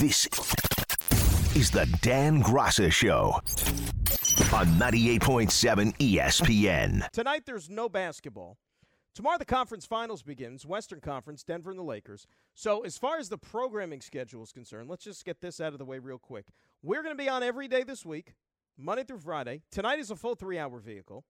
This is the Dan Graca Show on 98.7 ESPN. Tonight there's no basketball. Tomorrow the conference finals begins, Western Conference, Denver and the Lakers. So as far as the programming schedule is concerned, let's just get this out of the way real quick. We're going to be on every day this week, Monday through Friday. Tonight is a full 3-hour vehicle.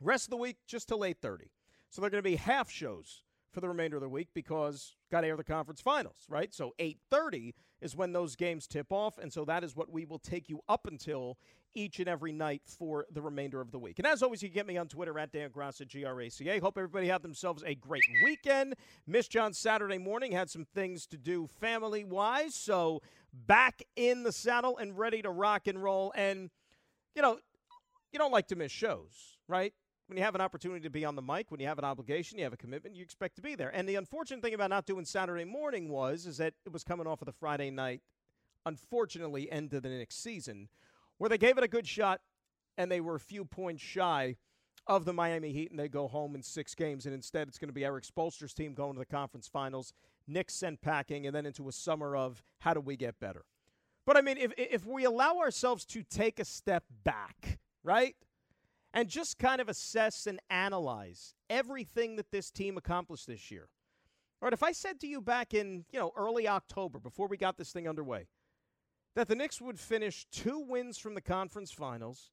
Rest of the week just till 8:30. So they're going to be half shows for the remainder of the week because got to air the conference finals, right? So 8:30 is when those games tip off, and so that is what we will take you up until each and every night for the remainder of the week. And as always, you can get me on Twitter at Dan Graca, G-R-A-C-A. Hope everybody had themselves a great weekend. Miss John Saturday morning had some things to do family-wise, so back in the saddle and ready to rock and roll. And, you know, you don't like to miss shows, right? When you have an opportunity to be on the mic, when you have an obligation, you have a commitment, you expect to be there. And the unfortunate thing about not doing Saturday morning was is that it was coming off of the Friday night, unfortunately, end of the Knicks season, where they gave it a good shot and they were a few points shy of the Miami Heat and they go home in six games. And instead, it's going to be Erik Spoelstra's team going to the conference finals, Knicks sent packing, and then into a summer of how do we get better. But I mean, if if we allow ourselves to take a step back, right? And just kind of assess and analyze everything that this team accomplished this year. All right, if I said to you back in, you know, early October before we got this thing underway that the Knicks would finish two wins from the conference finals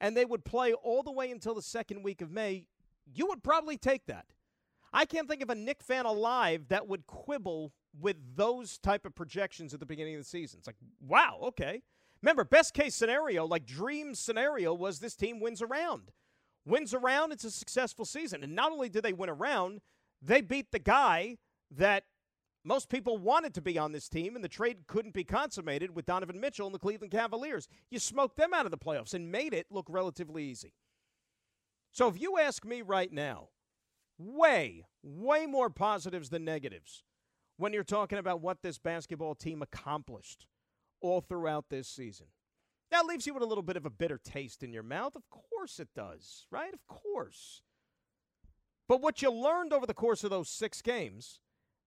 and they would play all the way until the second week of May, you would probably take that. I can't think of a Knick fan alive that would quibble with those type of projections at the beginning of the season. It's like, wow, okay. Remember, best case scenario, like dream scenario, was this team wins around. Wins around, it's a successful season. And not only did they win around, they beat the guy that most people wanted to be on this team, and the trade couldn't be consummated with Donovan Mitchell and the Cleveland Cavaliers. You smoked them out of the playoffs and made it look relatively easy. So if you ask me right now, way, way more positives than negatives when you're talking about what this basketball team accomplished all throughout this season. That leaves you with a little bit of a bitter taste in your mouth. Of course it does, right? Of course. But what you learned over the course of those six games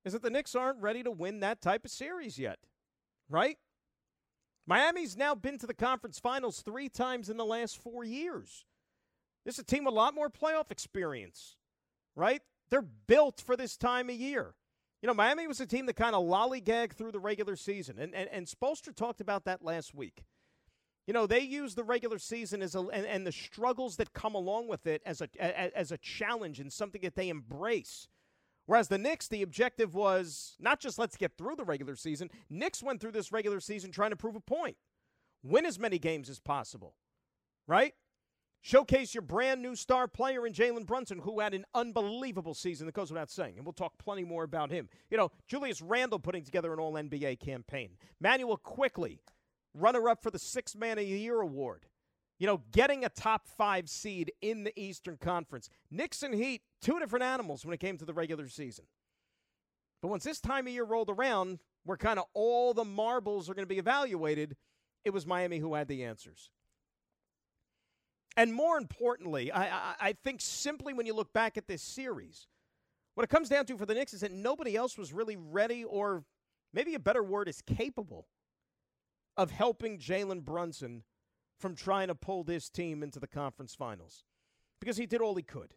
is that the Knicks aren't ready to win that type of series yet, right? Miami's now been to the conference finals three times in the last four years. This is a team with a lot more playoff experience, right? They're built for this time of year. You know, Miami was a team that kind of lollygagged through the regular season, and, and, and Spoelstra talked about that last week. You know, they use the regular season as a and, and the struggles that come along with it as a as a challenge and something that they embrace. Whereas the Knicks, the objective was not just let's get through the regular season. Knicks went through this regular season trying to prove a point, win as many games as possible, right? Showcase your brand new star player in Jalen Brunson, who had an unbelievable season that goes without saying. And we'll talk plenty more about him. You know, Julius Randle putting together an all NBA campaign. Manuel Quickley, runner up for the Six Man of the Year award. You know, getting a top five seed in the Eastern Conference. Knicks and Heat, two different animals when it came to the regular season. But once this time of year rolled around, where kind of all the marbles are going to be evaluated, it was Miami who had the answers. And more importantly, I, I, I, think simply when you look back at this series, what it comes down to for the Knicks is that nobody else was really ready, or maybe a better word is capable, of helping Jalen Brunson from trying to pull this team into the conference finals because he did all he could,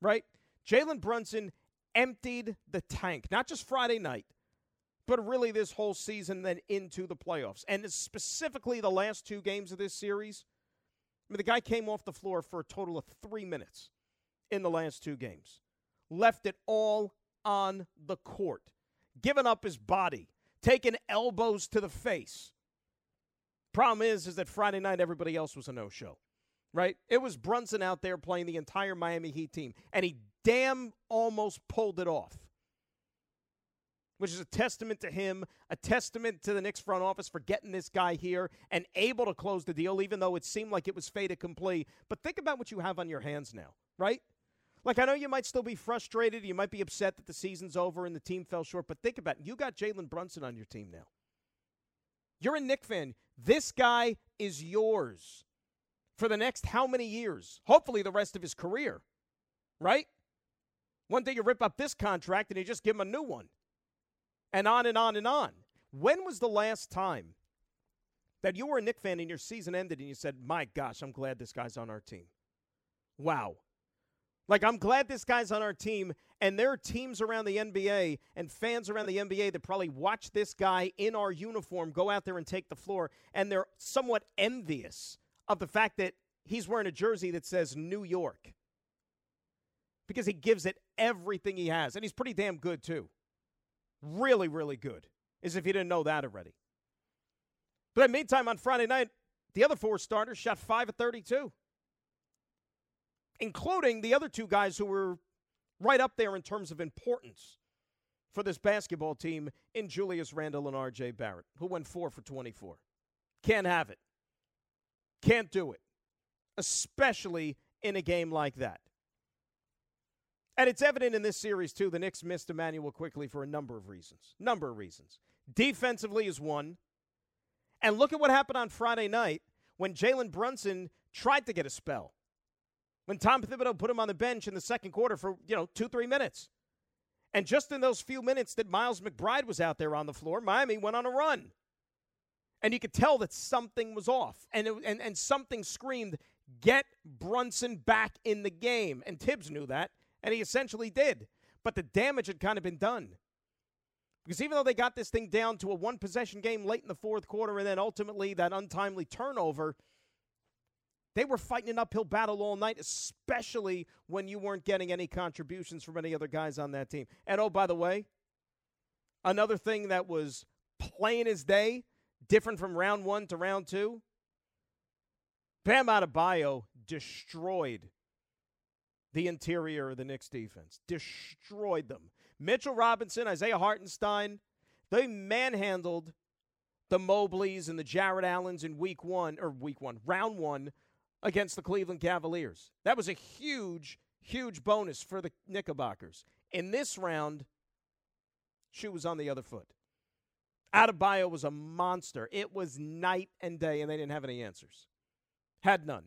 right? Jalen Brunson emptied the tank, not just Friday night, but really this whole season, then into the playoffs. And specifically the last two games of this series I mean, the guy came off the floor for a total of three minutes in the last two games, left it all on the court, given up his body, taking elbows to the face. Problem is, is that Friday night everybody else was a no-show, right? It was Brunson out there playing the entire Miami Heat team, and he damn almost pulled it off which is a testament to him, a testament to the Knicks front office for getting this guy here and able to close the deal, even though it seemed like it was fait accompli. But think about what you have on your hands now, right? Like, I know you might still be frustrated. You might be upset that the season's over and the team fell short, but think about it. You got Jalen Brunson on your team now. You're a Knick fan. This guy is yours for the next how many years? Hopefully, the rest of his career, right? One day you rip up this contract and you just give him a new one and on and on and on. When was the last time that you were a Knick fan and your season ended and you said, My gosh, I'm glad this guy's on our team? Wow. Like, I'm glad this guy's on our team, and there are teams around the NBA and fans around the NBA that probably watch this guy in our uniform go out there and take the floor, and they're somewhat envious of the fact that he's wearing a jersey that says New York because he gives it everything he has, and he's pretty damn good, too. Really, really good, as if you didn't know that already. But in the meantime, on Friday night, the other four starters shot 5 of 32 including the other two guys who were right up there in terms of importance for this basketball team in Julius Randle and RJ Barrett, who went 4 for 24. Can't have it. Can't do it, especially in a game like that. And it's evident in this series, too. The Knicks missed Immanuel Quickley for a number of reasons. Number of reasons. Defensively is one. And look at what happened on Friday night when Jalen Brunson tried to get a spell when Tom Thibodeau put him on the bench in the second quarter for, you know, two, three minutes. And just in those few minutes that Miles McBride was out there on the floor, Miami went on a run. And you could tell that something was off. And, it, and, and something screamed, get Brunson back in the game. And Thibs knew that, and he essentially did. But the damage had kind of been done. Because even though they got this thing down to a one possession game late in the fourth quarter and then ultimately that untimely turnover – they were fighting an uphill battle all night, especially when you weren't getting any contributions from any other guys on that team. And oh, by the way, another thing that was plain as day, different from round one to round two, Bam Adebayo destroyed the interior of the Knicks defense. Destroyed them. Mitchell Robinson, Isaiah Hartenstein, they manhandled the Mobleys and the Jarrett Allens in week one, or week one, round one against the Cleveland Cavaliers. That was a huge, huge bonus for the Knickerbockers. In this round, shoe was on the other foot. Adebayo was a monster. It was night and day, and they didn't have any answers. Had none.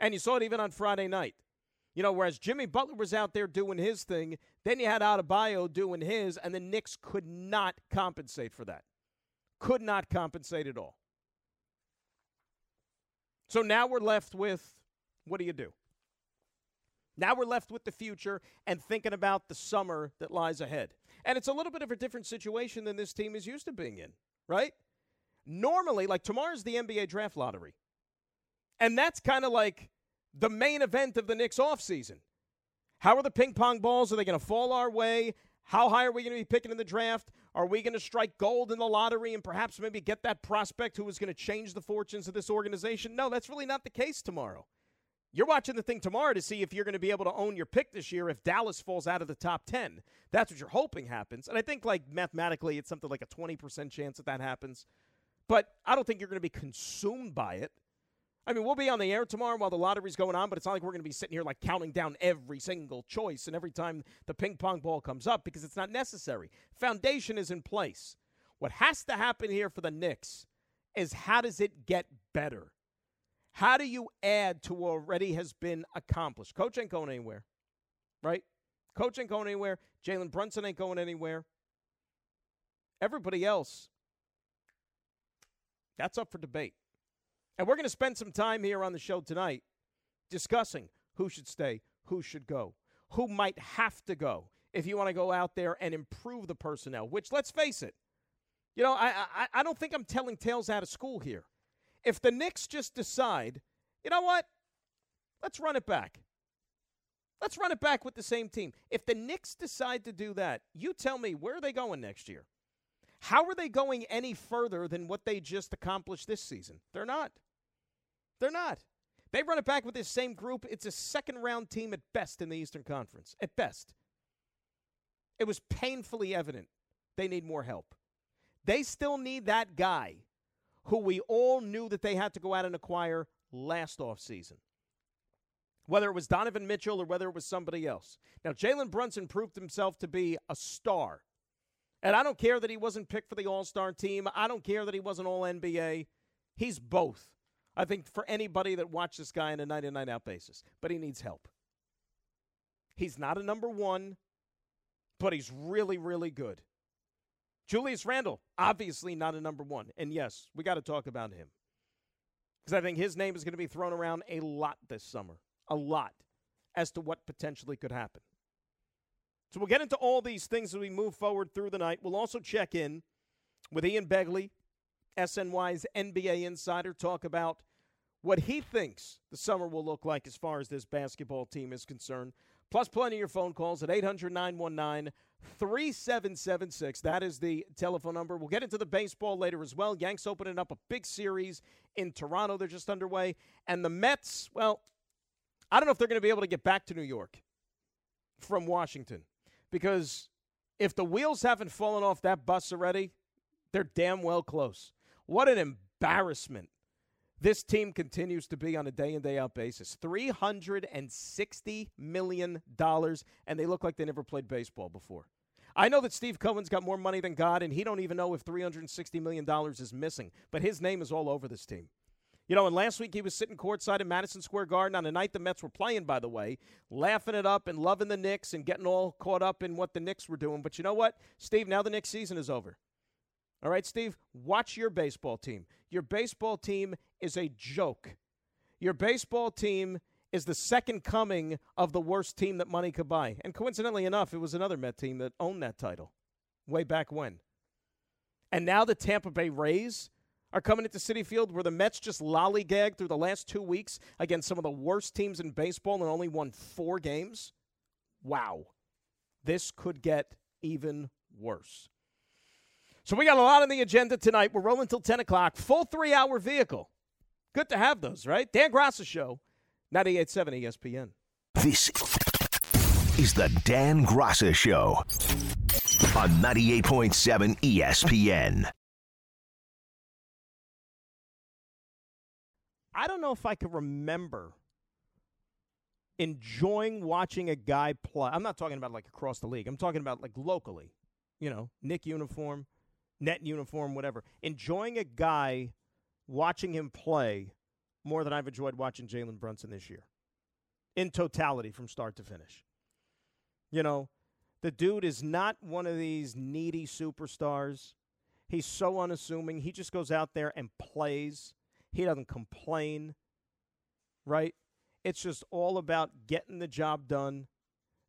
And you saw it even on Friday night. You know, whereas Jimmy Butler was out there doing his thing, then you had Adebayo doing his, and the Knicks could not compensate for that. Could not compensate at all. So now we're left with what do you do? Now we're left with the future and thinking about the summer that lies ahead. And it's a little bit of a different situation than this team is used to being in, right? Normally, like tomorrow's the NBA draft lottery. And that's kind of like the main event of the Knicks offseason. How are the ping pong balls? Are they going to fall our way? How high are we going to be picking in the draft? Are we going to strike gold in the lottery and perhaps maybe get that prospect who is going to change the fortunes of this organization? No, that's really not the case tomorrow. You're watching the thing tomorrow to see if you're going to be able to own your pick this year if Dallas falls out of the top 10. That's what you're hoping happens. And I think, like, mathematically, it's something like a 20% chance that that happens. But I don't think you're going to be consumed by it. I mean, we'll be on the air tomorrow while the lottery's going on, but it's not like we're going to be sitting here like counting down every single choice and every time the ping pong ball comes up because it's not necessary. Foundation is in place. What has to happen here for the Knicks is how does it get better? How do you add to what already has been accomplished? Coach ain't going anywhere, right? Coach ain't going anywhere. Jalen Brunson ain't going anywhere. Everybody else, that's up for debate. And we're going to spend some time here on the show tonight discussing who should stay, who should go, who might have to go if you want to go out there and improve the personnel, which, let's face it, you know, I, I, I don't think I'm telling tales out of school here. If the Knicks just decide, you know what, let's run it back. Let's run it back with the same team. If the Knicks decide to do that, you tell me, where are they going next year? How are they going any further than what they just accomplished this season? They're not. They're not. They run it back with this same group. It's a second round team at best in the Eastern Conference. At best. It was painfully evident they need more help. They still need that guy who we all knew that they had to go out and acquire last offseason. Whether it was Donovan Mitchell or whether it was somebody else. Now, Jalen Brunson proved himself to be a star. And I don't care that he wasn't picked for the All Star team. I don't care that he wasn't All NBA. He's both. I think for anybody that watched this guy on a night in, night out basis, but he needs help. He's not a number one, but he's really, really good. Julius Randle, obviously not a number one. And yes, we got to talk about him. Because I think his name is going to be thrown around a lot this summer. A lot as to what potentially could happen. So we'll get into all these things as we move forward through the night. We'll also check in with Ian Begley, SNY's NBA insider, talk about what he thinks the summer will look like as far as this basketball team is concerned. Plus, plenty of your phone calls at 800 919 3776. That is the telephone number. We'll get into the baseball later as well. Yanks opening up a big series in Toronto. They're just underway. And the Mets, well, I don't know if they're going to be able to get back to New York from Washington because if the wheels haven't fallen off that bus already, they're damn well close. What an embarrassment this team continues to be on a day in, day out basis. $360 million, and they look like they never played baseball before. I know that Steve Cohen's got more money than God, and he don't even know if $360 million is missing, but his name is all over this team. You know, and last week he was sitting courtside in Madison Square Garden on a night the Mets were playing, by the way, laughing it up and loving the Knicks and getting all caught up in what the Knicks were doing. But you know what, Steve? Now the Knicks season is over. All right, Steve, watch your baseball team. Your baseball team is a joke. Your baseball team is the second coming of the worst team that money could buy. And coincidentally enough, it was another Met team that owned that title way back when. And now the Tampa Bay Rays are coming into Citi Field where the Mets just lollygagged through the last two weeks against some of the worst teams in baseball and only won four games. Wow. This could get even worse. So we got a lot on the agenda tonight. We're rolling till 10 o'clock. Full three hour vehicle. Good to have those, right? Dan Graca Show, 98.7 ESPN. This is the Dan Graca Show on 98.7 ESPN. I don't know if I can remember enjoying watching a guy play. I'm not talking about like across the league. I'm talking about like locally. You know, Knick uniform, net uniform, whatever. Enjoying a guy, watching him play more than I've enjoyed watching Jalen Brunson this year in totality from start to finish. You know, the dude is not one of these needy superstars. He's so unassuming. He just goes out there and plays. He doesn't complain, right? It's just all about getting the job done,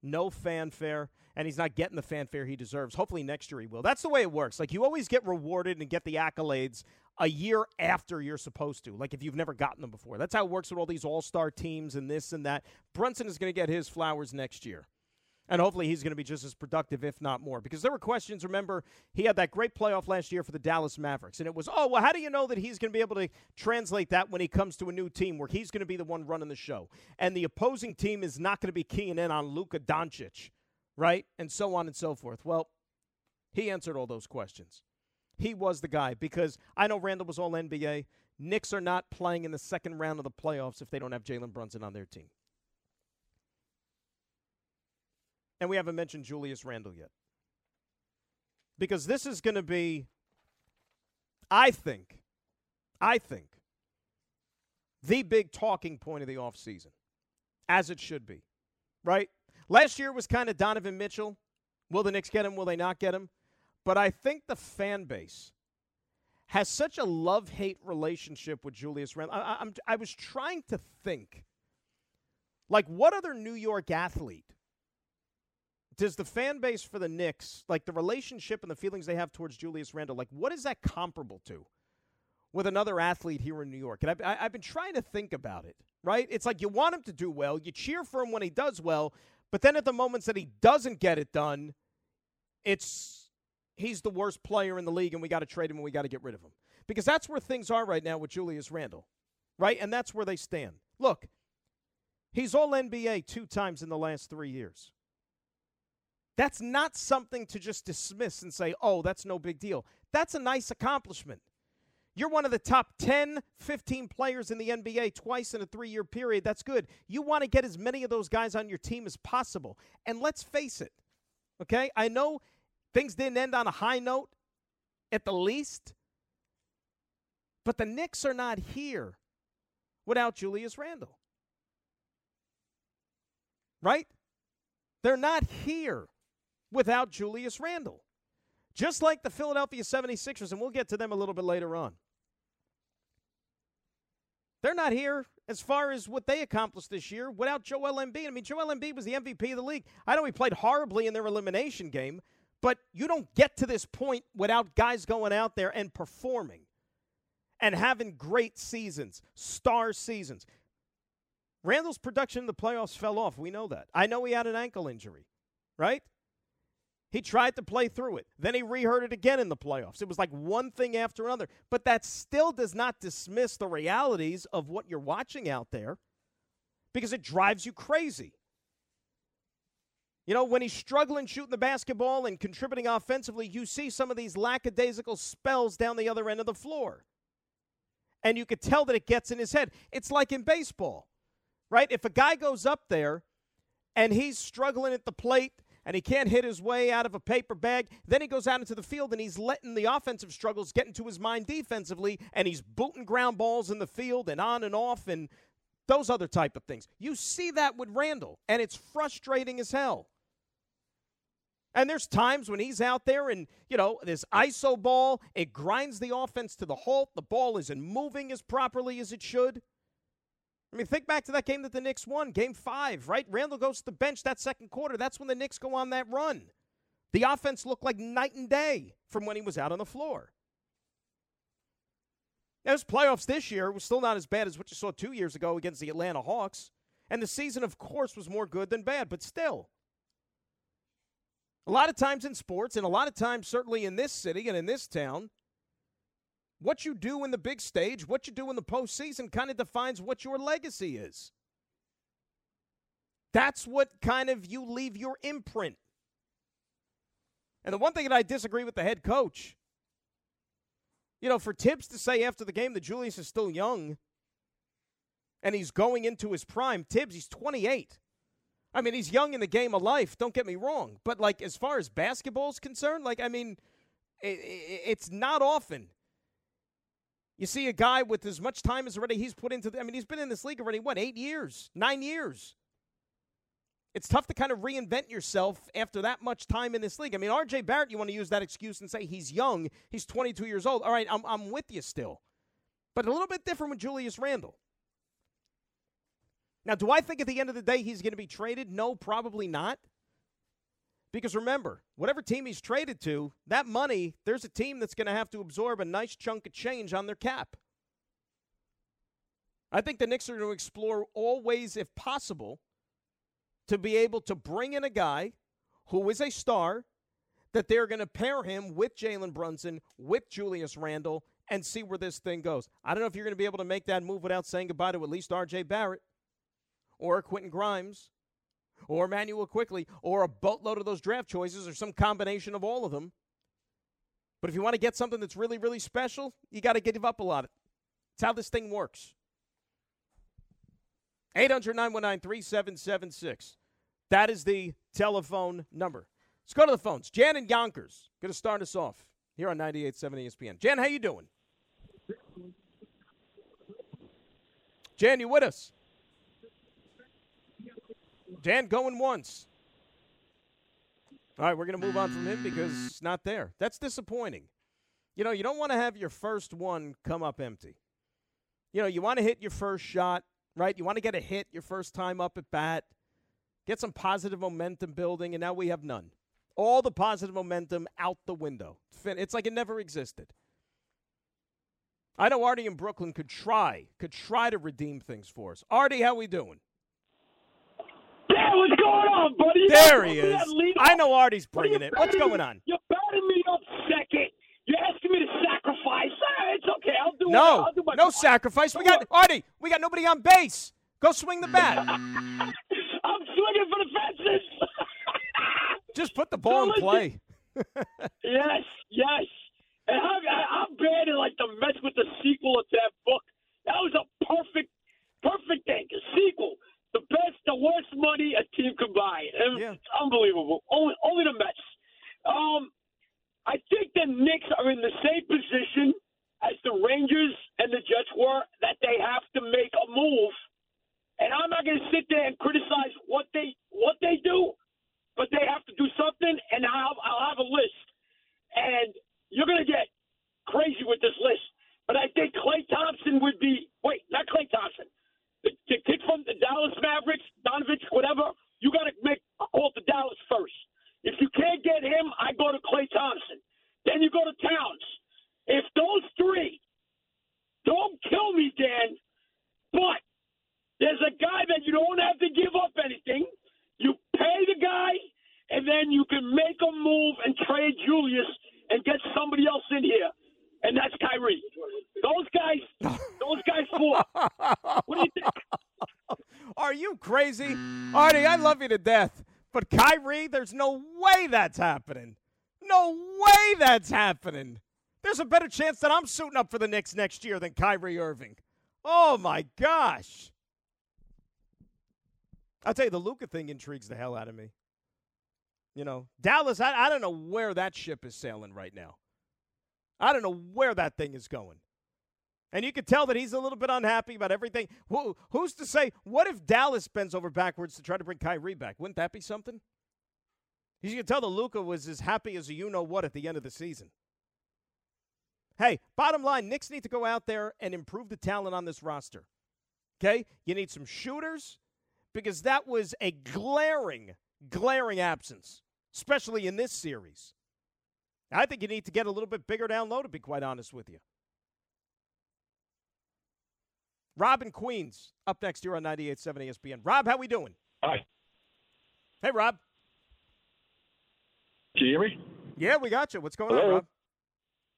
no fanfare and he's not getting the fanfare he deserves. Hopefully next year he will. That's the way it works. Like you always get rewarded and get the accolades a year after you're supposed to, like if you've never gotten them before. That's how it works with all these all star teams and this and that. Brunson is going to get his flowers next year. And hopefully he's going to be just as productive, if not more. Because there were questions. Remember, he had that great playoff last year for the Dallas Mavericks. And it was, oh, well, how do you know that he's going to be able to translate that when he comes to a new team where he's going to be the one running the show? And the opposing team is not going to be keying in on Luka Doncic right? And so on and so forth. Well, he answered all those questions. He was the guy because I know Randle was all NBA. Knicks are not playing in the second round of the playoffs if they don't have Jalen Brunson on their team. And we haven't mentioned Julius Randle yet. Because this is going to be, I think, I think, the big talking point of the offseason, as it should be, right? Last year was kind of Donovan Mitchell. Will the Knicks get him? Will they not get him? But I think the fan base has such a love hate relationship with Julius Randle. I, I'm, I was trying to think, like, what other New York athlete does the fan base for the Knicks, like the relationship and the feelings they have towards Julius Randle, like, what is that comparable to with another athlete here in New York? And I've, I've been trying to think about it, right? It's like you want him to do well, you cheer for him when he does well, but then at the moments that he doesn't get it done, it's he's the worst player in the league and we got to trade him and we got to get rid of him. Because that's where things are right now with Julius Randle, right? And that's where they stand. Look, he's all NBA two times in the last three years. That's not something to just dismiss and say, oh, that's no big deal. That's a nice accomplishment. You're one of the top 10, 15 players in the NBA twice in a three year period. That's good. You want to get as many of those guys on your team as possible. And let's face it, okay? I know things didn't end on a high note at the least, but the Knicks are not here without Julius Randle. Right? They're not here without Julius Randle. Just like the Philadelphia 76ers, and we'll get to them a little bit later on. They're not here as far as what they accomplished this year without Joel Embiid. I mean, Joel Embiid was the MVP of the league. I know he played horribly in their elimination game, but you don't get to this point without guys going out there and performing and having great seasons, star seasons. Randle's production in the playoffs fell off. We know that. I know he had an ankle injury, right? He tried to play through it. Then he reheard it again in the playoffs. It was like one thing after another. But that still does not dismiss the realities of what you're watching out there because it drives you crazy. You know, when he's struggling shooting the basketball and contributing offensively, you see some of these lackadaisical spells down the other end of the floor. And you could tell that it gets in his head. It's like in baseball, right? If a guy goes up there and he's struggling at the plate and he can't hit his way out of a paper bag. Then he goes out into the field and he's letting the offensive struggles get into his mind defensively, and he's booting ground balls in the field and on and off and those other type of things. You see that with Randle, and it's frustrating as hell. And there's times when he's out there and, you know, this ISO ball, it grinds the offense to the halt. The ball isn't moving as properly as it should. I mean, think back to that game that the Knicks won, game five, right? Randle goes to the bench that second quarter. That's when the Knicks go on that run. The offense looked like night and day from when he was out on the floor. Now, his playoffs this year was still not as bad as what you saw two years ago against the Atlanta Hawks. And the season, of course, was more good than bad, but still. A lot of times in sports, and a lot of times, certainly in this city and in this town, what you do in the big stage, what you do in the postseason, kind of defines what your legacy is. That's what kind of you leave your imprint. And the one thing that I disagree with the head coach, you know, for Thibs to say after the game that Julius is still young and he's going into his prime, Thibs, he's 28. I mean, he's young in the game of life, don't get me wrong. But, like, as far as basketball is concerned, like, I mean, it, it, it's not often you see a guy with as much time as already he's put into. The, I mean, he's been in this league already what eight years, nine years. It's tough to kind of reinvent yourself after that much time in this league. I mean, R.J. Barrett, you want to use that excuse and say he's young, he's 22 years old. All right, I'm I'm with you still, but a little bit different with Julius Randle. Now, do I think at the end of the day he's going to be traded? No, probably not. Because remember, whatever team he's traded to, that money, there's a team that's going to have to absorb a nice chunk of change on their cap. I think the Knicks are going to explore all ways, if possible, to be able to bring in a guy who is a star that they're going to pair him with Jalen Brunson, with Julius Randle, and see where this thing goes. I don't know if you're going to be able to make that move without saying goodbye to at least R.J. Barrett or Quentin Grimes or Immanuel Quickley or a boatload of those draft choices or some combination of all of them. But if you want to get something that's really, really special, you got to give up a lot. It's how this thing works. 800 919 3776. That is the telephone number. Let's go to the phones. Jan and Yonkers going to start us off here on 98.7 ESPN. Jan, how you doing? Jan, you with us? Dan going once. All right, we're going to move on from him because it's not there. That's disappointing. You know, you don't want to have your first one come up empty. You know, you want to hit your first shot, right? You want to get a hit your first time up at bat, get some positive momentum building, and now we have none. All the positive momentum out the window. It's like it never existed. I know Artie in Brooklyn could try, could try to redeem things for us. Artie, how we doing? What's going on, buddy? There he is. I know Artie's bringing it. What's going on? You're batting me up second. You're asking me to sacrifice. It's okay. I'll do no, I'll do my no sacrifice. We got Artie. We got nobody on base. Go swing the bat. I'm swinging for the fences. Just put the ball in play. yes, yes. And I'm, I'm bad at like the Mets with the sequel of that book. That was a perfect, perfect thing. A sequel the best, the worst money a team could buy. Yeah. It's unbelievable. Only, only the Mets. Um, I think the Knicks are in the same position as the Rangers and the Jets were that they have to make a move. And I'm not going to sit there and criticize what they what they do, but they have to do something. And I'll, I'll have a list, and you're going to get crazy with this list. But I think Klay Thompson would be wait, not Klay Thompson the, kid from the Dallas Mavericks, Donovich, whatever, you got to make a call to Dallas first. If you can't get him, I go to Klay Thompson. Then you go to Towns. Crazy? Artie, I love you to death. But Kyrie, there's no way that's happening. No way that's happening. There's a better chance that I'm suiting up for the Knicks next year than Kyrie Irving. Oh my gosh. I'll tell you, the Luka thing intrigues the hell out of me. You know, Dallas, I, I don't know where that ship is sailing right now. I don't know where that thing is going. And you could tell that he's a little bit unhappy about everything. Who, who's to say, what if Dallas bends over backwards to try to bring Kyrie back? Wouldn't that be something? You can tell that Luka was as happy as a you know what at the end of the season. Hey, bottom line, Knicks need to go out there and improve the talent on this roster. Okay? You need some shooters because that was a glaring, glaring absence, especially in this series. I think you need to get a little bit bigger down low, to be quite honest with you. Rob in Queens up next here on 98.7 ESPN. Rob, how we doing? Hi. Hey, Rob. Can you hear me? Yeah, we got you. What's going Hello? on, Rob?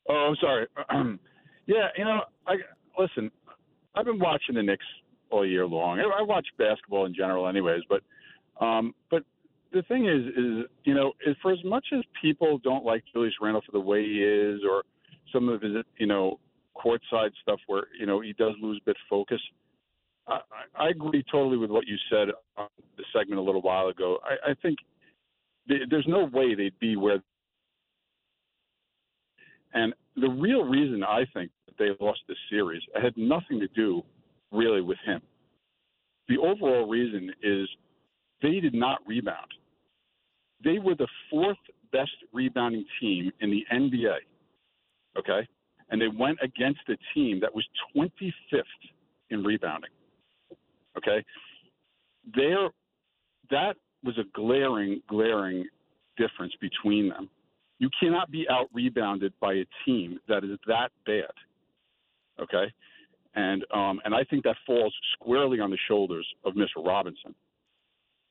Oh, I'm sorry. yeah, you know, I listen. I've been watching the Knicks all year long. I, I watch basketball in general, anyways. But, um, but the thing is, is you know, is for as much as people don't like Julius Randle for the way he is, or some of his, you know, courtside stuff where you know he does lose a bit of focus. I, I agree totally with what you said on the segment a little while ago. I, I think th- there's no way they'd be where. And the real reason I think that they lost this series had nothing to do really with him. The overall reason is they did not rebound. They were the fourth best rebounding team in the NBA. Okay? And they went against a team that was 25th in rebounding. Okay? There that was a glaring, glaring difference between them. You cannot be out rebounded by a team that is that bad. Okay? And um, and I think that falls squarely on the shoulders of Mitchell Robinson.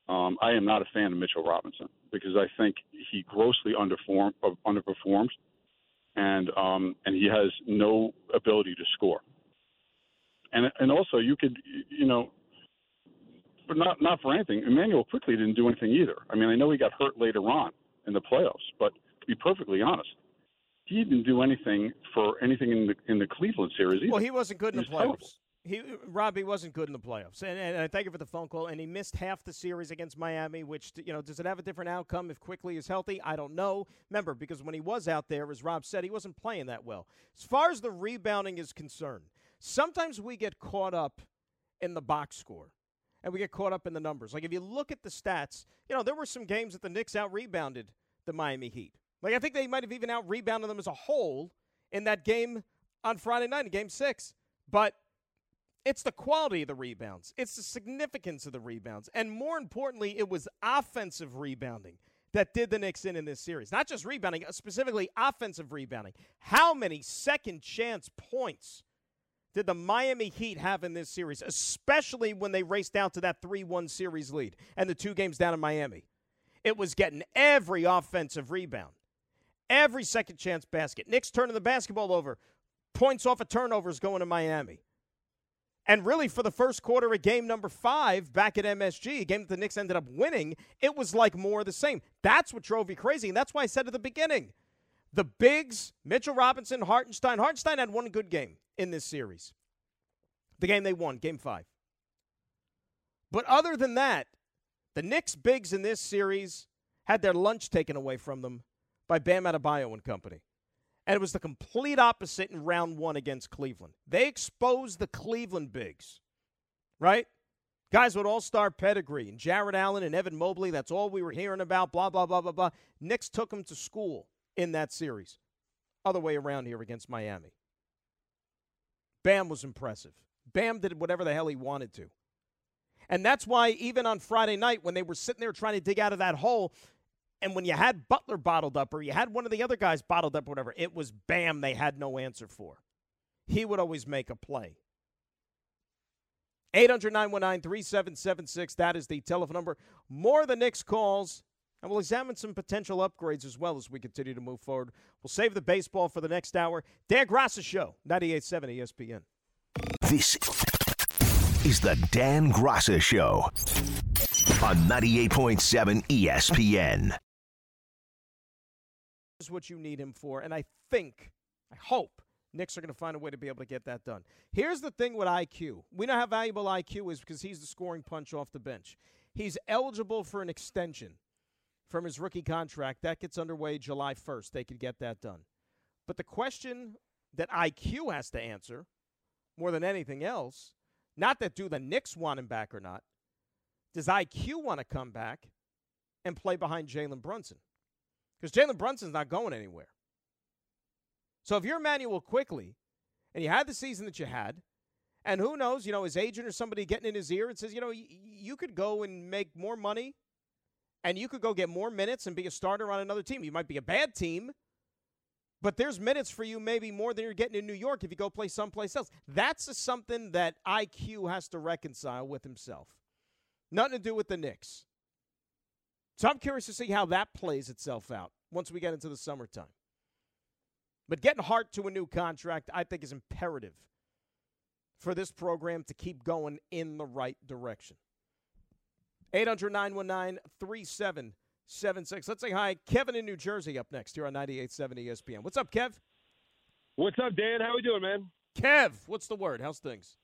Um, I am not a fan of Mitchell Robinson because I think he grossly underperforms, and um, and he has no ability to score. And and also you could you know, but not not for anything. Immanuel Quickley didn't do anything either. I mean I know he got hurt later on in the playoffs, but to be perfectly honest, he didn't do anything for anything in the in the Cleveland series either. Well, he wasn't good in the playoffs. terrible. He Rob, he wasn't good in the playoffs, and, and I thank you for the phone call. And he missed half the series against Miami, which you know does it have a different outcome if Quickley is healthy? I don't know. Remember, because when he was out there, as Rob said, he wasn't playing that well. As far as the rebounding is concerned, sometimes we get caught up in the box score, and we get caught up in the numbers. Like if you look at the stats, you know there were some games that the Knicks out rebounded the Miami Heat. Like I think they might have even out rebounded them as a whole in that game on Friday night in Game Six, but it's the quality of the rebounds. It's the significance of the rebounds. And more importantly, it was offensive rebounding that did the Knicks in in this series. Not just rebounding, uh, specifically offensive rebounding. How many second chance points did the Miami Heat have in this series, especially when they raced down to that 3 1 series lead and the two games down in Miami? It was getting every offensive rebound, every second chance basket. Knicks turning the basketball over, points off of turnovers going to Miami. And really, for the first quarter of game number five back at MSG, a game that the Knicks ended up winning, it was like more of the same. That's what drove me crazy. And that's why I said at the beginning the bigs, Mitchell Robinson, Hartenstein. Hartenstein had one good game in this series, the game they won, game five. But other than that, the Knicks bigs in this series had their lunch taken away from them by Bam Adebayo and company. And it was the complete opposite in round one against Cleveland. They exposed the Cleveland bigs, right? Guys with all star pedigree and Jarrett Allen and Evan Mobley. That's all we were hearing about, blah, blah, blah, blah, blah. Knicks took them to school in that series. Other way around here against Miami. Bam was impressive. Bam did whatever the hell he wanted to. And that's why, even on Friday night, when they were sitting there trying to dig out of that hole, and when you had Butler bottled up or you had one of the other guys bottled up or whatever, it was Bam they had no answer for. He would always make a play. 800 919 3776. That is the telephone number. More of the Knicks calls, and we'll examine some potential upgrades as well as we continue to move forward. We'll save the baseball for the next hour. Dan Graca Show, 98.7 ESPN. This is the Dan Graca Show on 98.7 ESPN. Is what you need him for, and I think, I hope, Knicks are going to find a way to be able to get that done. Here's the thing with IQ. We know how valuable IQ is because he's the scoring punch off the bench. He's eligible for an extension from his rookie contract. That gets underway July 1st. They could get that done. But the question that IQ has to answer, more than anything else, not that do the Knicks want him back or not, does IQ want to come back and play behind Jalen Brunson? Because Jalen Brunson's not going anywhere. So if you're Immanuel Quickley and you had the season that you had, and who knows, you know, his agent or somebody getting in his ear and says, you know, y- you could go and make more money and you could go get more minutes and be a starter on another team. You might be a bad team, but there's minutes for you maybe more than you're getting in New York if you go play someplace else. That's something that IQ has to reconcile with himself. Nothing to do with the Knicks. So I'm curious to see how that plays itself out once we get into the summertime. But getting Hart to a new contract, I think, is imperative for this program to keep going in the right direction. 800 919 3776. Let's say hi. Kevin in New Jersey up next here on 98.7 ESPN. What's up, Kev? What's up, Dan? How we doing, man? Kev, what's the word? How's things?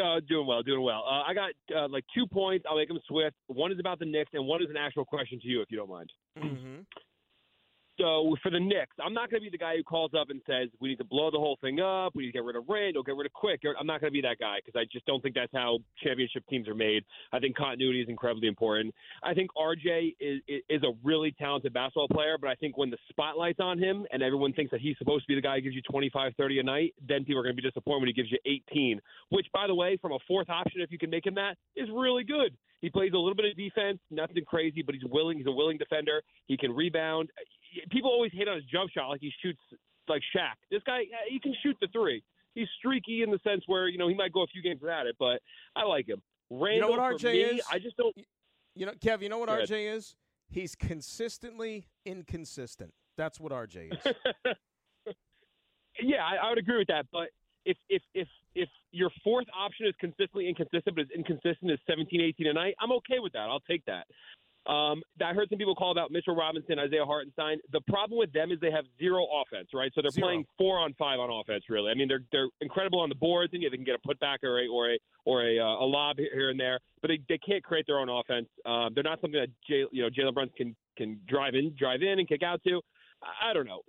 Uh, doing well, doing well. Uh, I got uh, like two points. I'll make them swift. One is about the Knicks, and one is an actual question to you, if you don't mind. Mm-hmm. So for the Knicks, I'm not going to be the guy who calls up and says we need to blow the whole thing up. We need to get rid of Randle, get rid of Quick. I'm not going to be that guy because I just don't think that's how championship teams are made. I think continuity is incredibly important. I think RJ is is a really talented basketball player, but I think when the spotlight's on him and everyone thinks that he's supposed to be the guy who gives you 25, 30 a night, then people are going to be disappointed when he gives you 18. Which, by the way, from a fourth option, if you can make him that, is really good. He plays a little bit of defense, nothing crazy, but he's willing. He's a willing defender. He can rebound. People always hate on his jump shot, like he shoots like Shaq. This guy, he can shoot the three. He's streaky in the sense where you know he might go a few games without it, but I like him. Randle, you know what RJ me, is? I just don't. You know, Kev. You know what RJ is? He's consistently inconsistent. That's what RJ is. yeah, I, I would agree with that. But if if if if your fourth option is consistently inconsistent, but is inconsistent as 17, 18 a night, I'm okay with that. I'll take that. Um, I heard some people call about Mitchell Robinson, Isaiah Hartenstein. The problem with them is they have zero offense, right? So they're Zero. playing four on five on offense, really. I mean, they're they're incredible on the boards, and yeah, they can get a putback or a or a or a, uh, a lob here and there, but they, they can't create their own offense. Um, they're not something that Jay, you know Jalen Brunson can can drive in, drive in, and kick out to. I, I don't know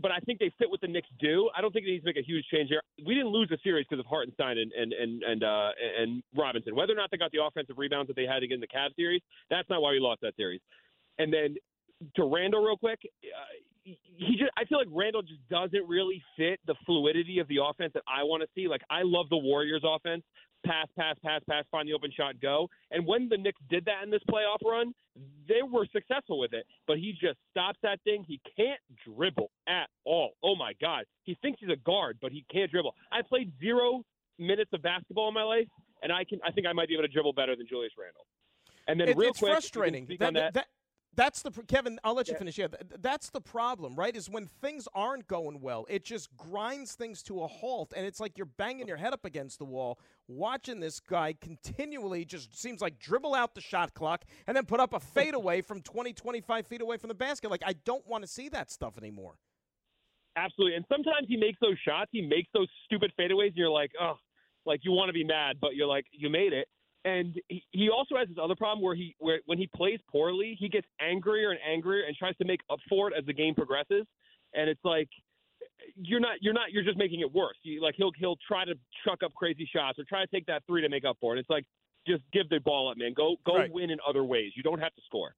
but I think they fit what the Knicks do. I don't think they need to make a huge change here. We didn't lose the series because of Hartenstein and and and and, uh, and Robinson. Whether or not they got the offensive rebounds that they had again in the Cavs series, that's not why we lost that series. And then to Randle, real quick, uh, he just I feel like Randle just doesn't really fit the fluidity of the offense that I want to see. Like I love the Warriors offense. Pass, pass, pass, pass, find the open shot, go. And when the Knicks did that in this playoff run, they were successful with it. But he just stops that thing. He can't dribble at all. Oh my God. He thinks he's a guard, but he can't dribble. I played zero minutes of basketball in my life, and I can I think I might be able to dribble better than Julius Randle. And then It- real it's quick, frustrating. That- that. that- that's the pr- Kevin. I'll let you Yeah. finish. Yeah, th- that's the problem, right? Is when things aren't going well, it just grinds things to a halt, and it's like you're banging your head up against the wall, watching this guy continually just seems like dribble out the shot clock and then put up a fadeaway from 20, 25 feet away from the basket. Like I don't want to see that stuff anymore. Absolutely. And sometimes he makes those shots. He makes those stupid fadeaways, and you're like, oh, like you want to be mad, but you're like, you made it. And he, he also has this other problem where he, where when he plays poorly, he gets angrier and angrier and tries to make up for it as the game progresses. And it's like, you're not, you're not, you're just making it worse. You, like he'll, he'll try to chuck up crazy shots or try to take that three to make up for it. It's like, just give the ball up, man. Go, go Right. win in other ways. You don't have to score.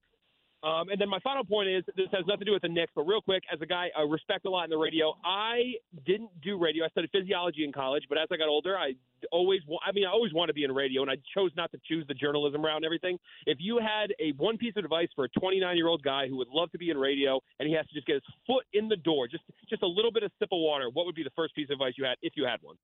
Um, and then my final point is this has nothing to do with the Knicks, but real quick, as a guy I respect a lot in the radio, I didn't do radio. I studied physiology in college, but as I got older, I always, wa- I mean, I always want to be in radio, and I chose not to choose the journalism route and everything. If you had a one piece of advice for a 29 year old guy who would love to be in radio and he has to just get his foot in the door, just just a little bit of sip of water, what would be the first piece of advice you had if you had one?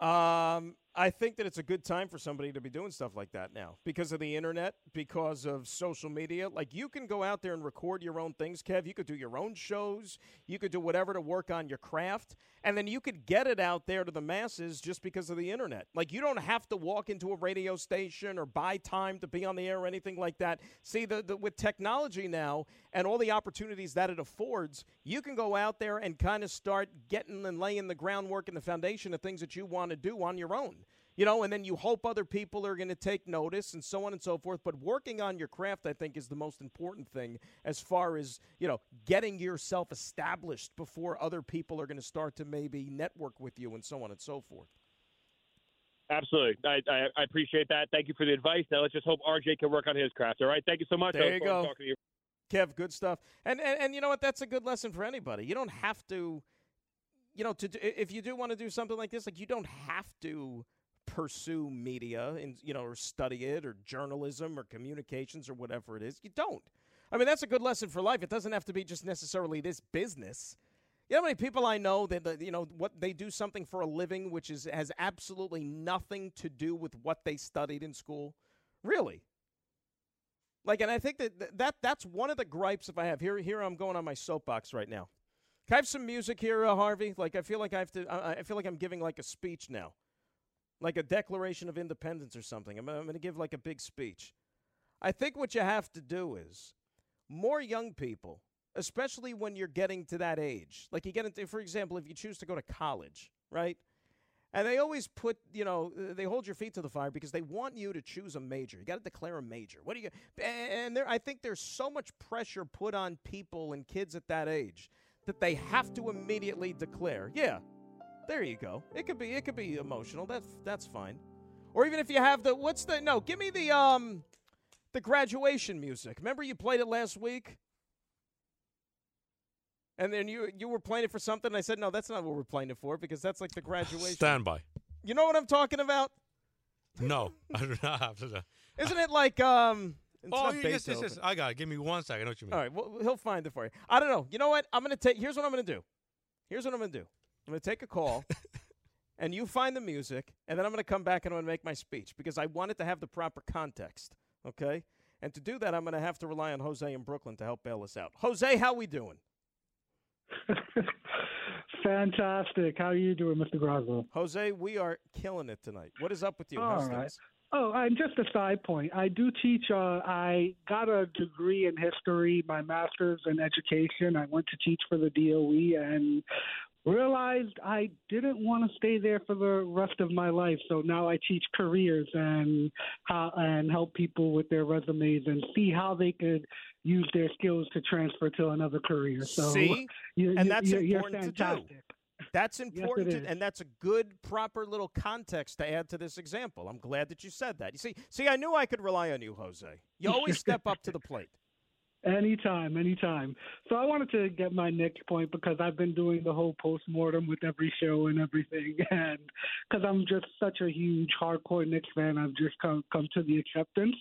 Um, I think that it's a good time for somebody to be doing stuff like that now because of the internet, because of social media. Like you can go out there and record your own things, Kev. You could do your own shows. You could do whatever to work on your craft. And then you could get it out there to the masses just because of the internet. Like you don't have to walk into a radio station or buy time to be on the air or anything like that. See, the, the with technology now and all the opportunities that it affords, you can go out there and kind of start getting and laying the groundwork and the foundation of things that you want to do on your own you know, and then you hope other people are going to take notice and so on and so forth. But working on your craft, I think, is the most important thing as far as, you know, getting yourself established before other people are going to start to maybe network with you and so on and so forth. Absolutely. I, I, I appreciate that. Thank you for the advice. Now let's just hope RJ can work on his craft. All right. Thank you so much. There you go. You. Kev, good stuff. And, and and you know what? That's a good lesson for anybody. You don't have to, you know, to if you do want to do something like this, like you don't have to pursue media and you know or study it or journalism or communications or whatever it is. You don't. I mean, that's a good lesson for life. It doesn't have to be just necessarily this business. You know how many people I know that, you know what they do something for a living which is has absolutely nothing to do with what they studied in school? Really? Like, and I think that that that's one of the gripes if I have here. Here I'm going on my soapbox right now. Can I have some music here, uh, Harvey? Like, I feel like I have to. I, I feel like I'm giving like a speech now like a Declaration of Independence or something. I'm, I'm going to give like a big speech. I think what you have to do is more young people, especially when you're getting to that age, like you get into, for example, if you choose to go to college, right? And they always put, you know, they hold your feet to the fire because they want you to choose a major. You got to declare a major. What do you? And there, I think there's so much pressure put on people and kids at that age that they have to immediately declare, yeah, there you go. It could be it could be emotional. That's that's fine. Or even if you have the what's the no, give me the um the graduation music. Remember you played it last week? And then you you were playing it for something and I said, "No, that's not what we're playing it for because that's like the graduation." Standby. You know what I'm talking about? No, I do not have to. Isn't it like um oh, yes, yes, yes. I got it. Give me one second. I know what you mean. All right. Well, he'll find it for you. I don't know. You know what? I'm going to take. Here's what I'm going to do. Here's what I'm going to do. I'm going to take a call, and you find the music, and then I'm going to come back and I'm going to make my speech because I want it to have the proper context. Okay? And to do that, I'm going to have to rely on Jose in Brooklyn to help bail us out. Jose, how we doing? Fantastic. How are you doing, Mr. Graca? Jose, we are killing it tonight. What is up with you? All How's right. Oh, and just a side point. I do teach. Uh, I got a degree in history, my master's in education. I went to teach for the DOE, and realized I didn't want to stay there for the rest of my life. So now I teach careers and how and help people with their resumes and see how they could use their skills to transfer to another career. So see, you, and that's you're, important you're to do. That's important, yes, to, and that's a good, proper little context to add to this example. I'm glad that you said that. You see, see, I knew I could rely on you, Jose. You always step up to the plate. Anytime, anytime. So I wanted to get my next point because I've been doing the whole post mortem with every show and everything, and because I'm just such a huge hardcore Knicks fan, I've just come come to the acceptance.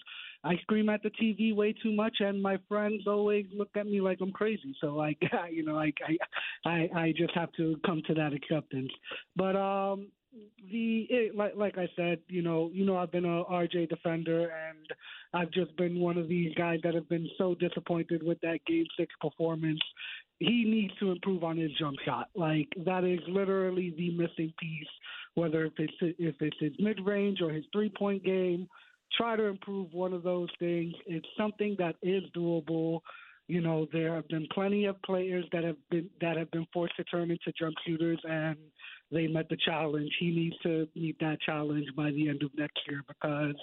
I scream at the TV way too much, and my friends always look at me like I'm crazy. So like, you know, I I I just have to come to that acceptance. But um, the it, like like I said, you know, you know, I've been a RJ defender, and I've just been one of these guys that have been so disappointed with that Game Six performance. He needs to improve on his jump shot. Like that is literally the missing piece. Whether if it's if it's his mid range or his three point game, try to improve one of those things. It's something that is doable. You know, there have been plenty of players that have been that have been forced to turn into jump shooters and they met the challenge. He needs to meet that challenge by the end of next year because,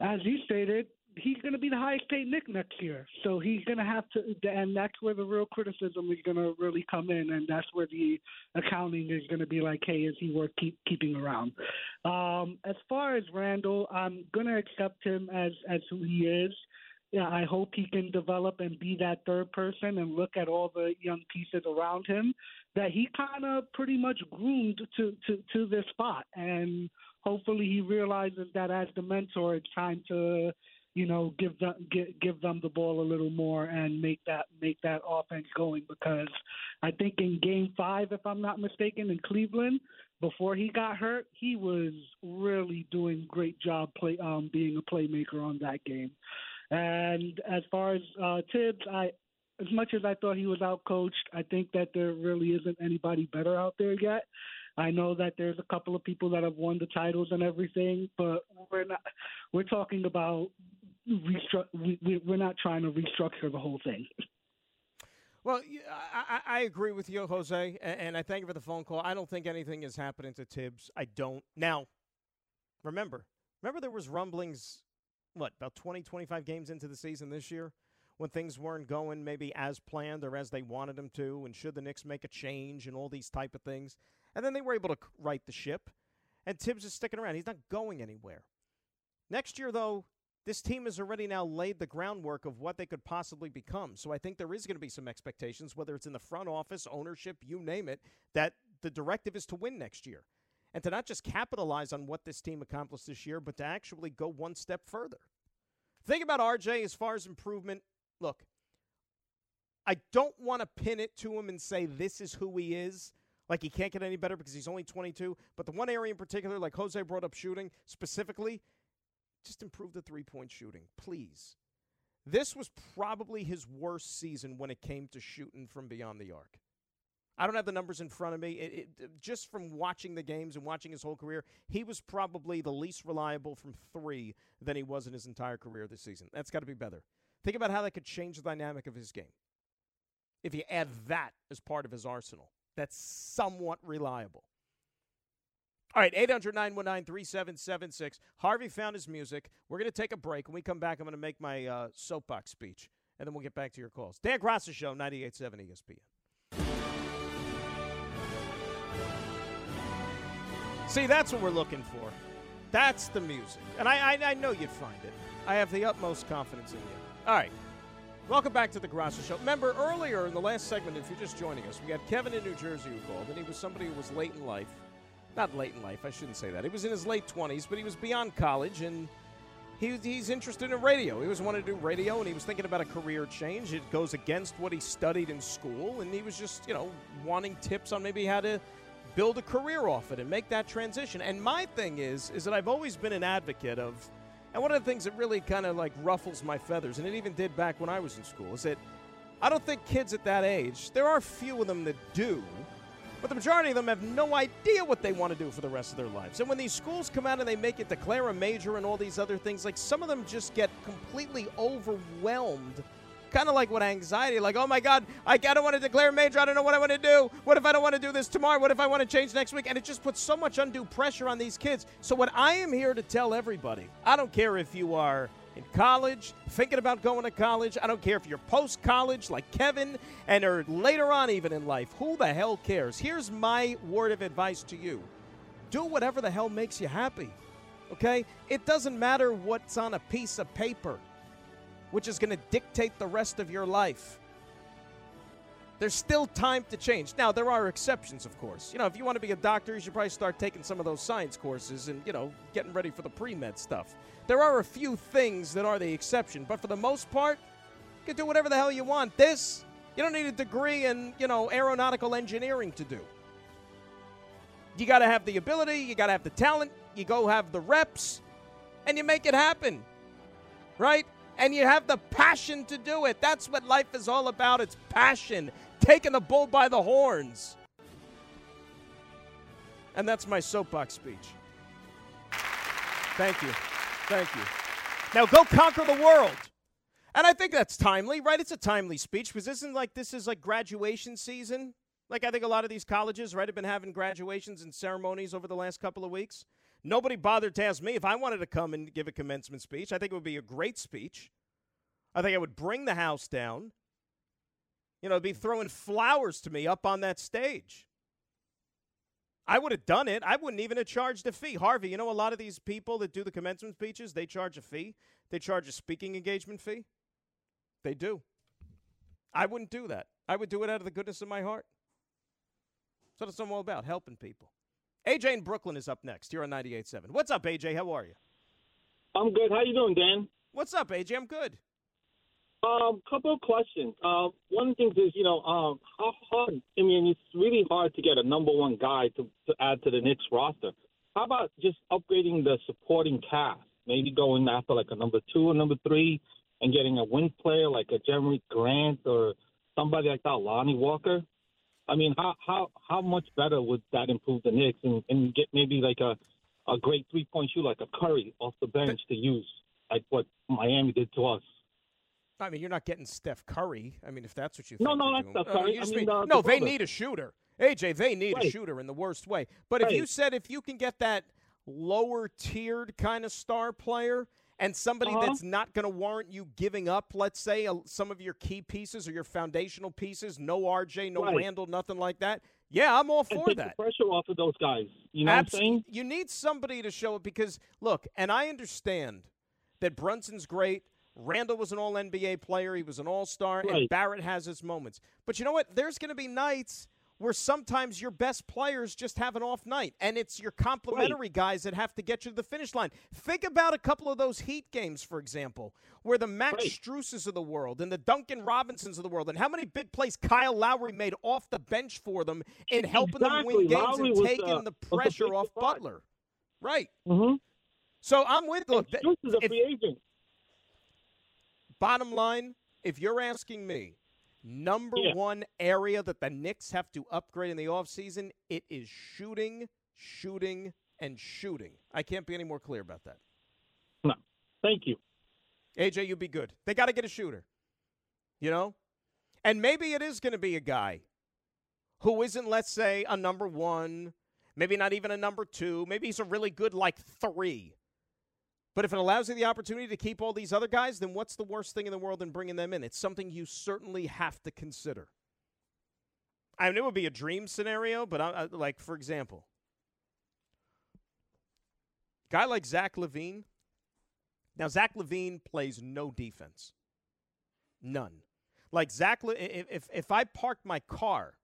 as you stated, he's going to be the highest paid Knick next year. So he's going to have to, and that's where the real criticism is going to really come in, and that's where the accounting is going to be like, hey, is he worth keep, keeping around? Um, as far as Randle, I'm going to accept him as as who he is yeah, I hope he can develop and be that third person and look at all the young pieces around him that he kind of pretty much groomed to, to, to this spot. And hopefully he realizes that as the mentor, it's time to you know, give them give, give them the ball a little more and make that make that offense going because I think in game 5 if I'm not mistaken in Cleveland before he got hurt, he was really doing great job play um being a playmaker on that game. And as far as uh Thibs, I as much as I thought he was outcoached, I think that there really isn't anybody better out there yet. I know that there's a couple of people that have won the titles and everything, but we're not. We're talking about restru- we, we're not trying to restructure the whole thing. Well, I, I agree with you, Jose, and I thank you for the phone call. I don't think anything is happening to Thibs. I don't. Now, remember, remember there was rumblings, what, about 20, 25 games into the season this year when things weren't going maybe as planned or as they wanted them to, and should the Knicks make a change and all these type of things. And then they were able to right the ship, and Thibs is sticking around. He's not going anywhere. Next year, though, this team has already now laid the groundwork of what they could possibly become. So I think there is going to be some expectations, whether it's in the front office, ownership, you name it, that the directive is to win next year. And to not just capitalize on what this team accomplished this year, but to actually go one step further. Think about RJ as far as improvement. Look, I don't want to pin it to him and say this is who he is. Like he can't get any better because he's only 22. But the one area in particular, like Jose brought up shooting specifically, just improve the three point shooting, please. This was probably his worst season when it came to shooting from beyond the arc. I don't have the numbers in front of me. It, it, just from watching the games and watching his whole career, he was probably the least reliable from three than he was in his entire career this season. That's got to be better. Think about how that could change the dynamic of his game. If you add that as part of his arsenal, that's somewhat reliable. All right, 800 919 3776. Harvey found his music. We're going to take a break. When we come back, I'm going to make my uh, soapbox speech, and then we'll get back to your calls. Dan Graca Show, 98.7 ESPN. See, that's what we're looking for. That's the music. And I, I, I know you'd find it. I have the utmost confidence in you. All right. Welcome back to the Graca Show. Remember, earlier in the last segment, if you're just joining us, we had Kevin in New Jersey who called, and he was somebody who was late in life not late in life, I shouldn't say that. He was in his late 20s, but he was beyond college and he, he's interested in radio. He was wanting to do radio and he was thinking about a career change. It goes against what he studied in school and he was just, you know, wanting tips on maybe how to build a career off it and make that transition. And my thing is is that I've always been an advocate of and one of the things that really kind of like ruffles my feathers and it even did back when I was in school is that I don't think kids at that age, there are few of them that do, but the majority of them have no idea what they want to do for the rest of their lives. And when these schools come out and they make it declare a major and all these other things, like some of them just get completely overwhelmed. Kind of like what anxiety, like, oh my God, I, I don't want to declare major. I don't know what I want to do. What if I don't want to do this tomorrow? What if I want to change next week? And it just puts so much undue pressure on these kids. So, what I am here to tell everybody, I don't care if you are in college, thinking about going to college. I don't care if you're post college like Kevin and or later on even in life. Who the hell cares? Here's my word of advice to you. Do whatever the hell makes you happy. Okay? It doesn't matter what's on a piece of paper, which is going to dictate the rest of your life. There's still time to change. Now, there are exceptions, of course. You know, if you want to be a doctor, you should probably start taking some of those science courses and, you know, getting ready for the pre med stuff. There are a few things that are the exception, but for the most part, you can do whatever the hell you want. This, you don't need a degree in, you know, aeronautical engineering to do. You got to have the ability, you got to have the talent, you go have the reps, and you make it happen. Right? And you have the passion to do it. That's what life is all about. It's passion, taking the bull by the horns. And that's my soapbox speech. Thank you. Thank you. Now go conquer the world. And I think that's timely, right? It's a timely speech because isn't like this is like graduation season. Like I think a lot of these colleges, right, have been having graduations and ceremonies over the last couple of weeks. Nobody bothered to ask me if I wanted to come and give a commencement speech. I think it would be a great speech. I think I would bring the house down. You know, be throwing flowers to me up on that stage. I would have done it. I wouldn't even have charged a fee. Harvey, you know, a lot of these people that do the commencement speeches, they charge a fee. They charge a speaking engagement fee. They do. I wouldn't do that. I would do it out of the goodness of my heart. So that's what I'm all about, helping people. AJ in Brooklyn is up next here on 98.7. What's up, AJ? How are you? I'm good. How you doing, Dan? What's up, AJ? I'm good. Um, couple of questions. Uh, one of the things is, you know, um, how hard? I mean, it's really hard to get a number one guy to, to add to the Knicks roster. How about just upgrading the supporting cast? Maybe going after like a number two or number three, and getting a wing player like a Jerami Grant or somebody like that, Lonnie Walker. I mean, how how how much better would that improve the Knicks and, and get maybe like a a great three point shooter like a Curry off the bench to use, like what Miami did to us. I mean, you're not getting Steph Curry. I mean, if that's what you no, think. no, not Steph Curry. Uh, I mean, mean, uh, no, the they brother. need a shooter. AJ, they need Right. a shooter in the worst way. But if you said if you can get that lower tiered kind of star player and somebody Uh-huh. that's not going to warrant you giving up, let's say, some of your key pieces or your foundational pieces, no RJ, no Right. Randle, nothing like that. Yeah, I'm all for that. pressure off of those guys. You know Abs- what I'm saying? You need somebody to show it because look, and I understand that Brunson's great. Randle was an all NBA player. He was an all star, and Barrett has his moments. But you know what? There's going to be nights where sometimes your best players just have an off night, and it's your complementary guys that have to get you to the finish line. Think about a couple of those Heat games, for example, where the Max Right. Struses of the world and the Duncan Robinsons of the world, and how many big plays Kyle Lowry made off the bench for them in helping them win games Lowry and taking uh, the pressure big off part. Butler. Right. Mm-hmm. So I'm with look. th- is a free agent. bottom line, if you're asking me, number Yeah. one area that the Knicks have to upgrade in the offseason, it is shooting, shooting, and shooting. I can't be any more clear about that. No, thank you. AJ, you be good. They got to get a shooter. You know? And maybe it is going to be a guy who isn't, let's say, a number one, maybe not even a number two. Maybe he's a really good, like, three. But if it allows you the opportunity to keep all these other guys, then what's the worst thing in the world in bringing them in? It's something you certainly have to consider. I mean, it would be a dream scenario, but I, I, like, for example, guy like Zach LaVine. Now, Zach LaVine plays no defense, none. Like Zach, Le- if if if I parked my car,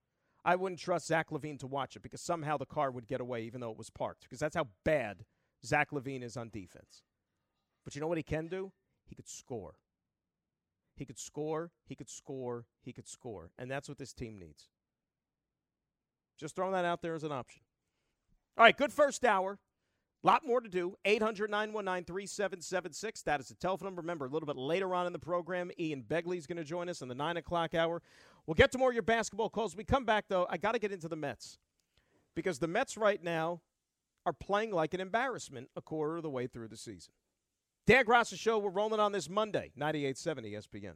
I wouldn't trust Zach LaVine to watch it because somehow the car would get away even though it was parked because that's how bad Zach LaVine is on defense. But you know what he can do? He could score. He could score. He could score. He could score, and that's what this team needs. Just throwing that out there as an option. All right, good first hour. A lot more to do. 800 919 3776. That is the telephone number. Remember, a little bit later on in the program, Ian Begley's going to join us in the 9 o'clock hour. We'll get to more of your basketball calls. we come back, though, I got to get into the Mets because the Mets right now are playing like an embarrassment a quarter of the way through the season. Dan Graca Show, we're rolling on this Monday, 98.7 ESPN.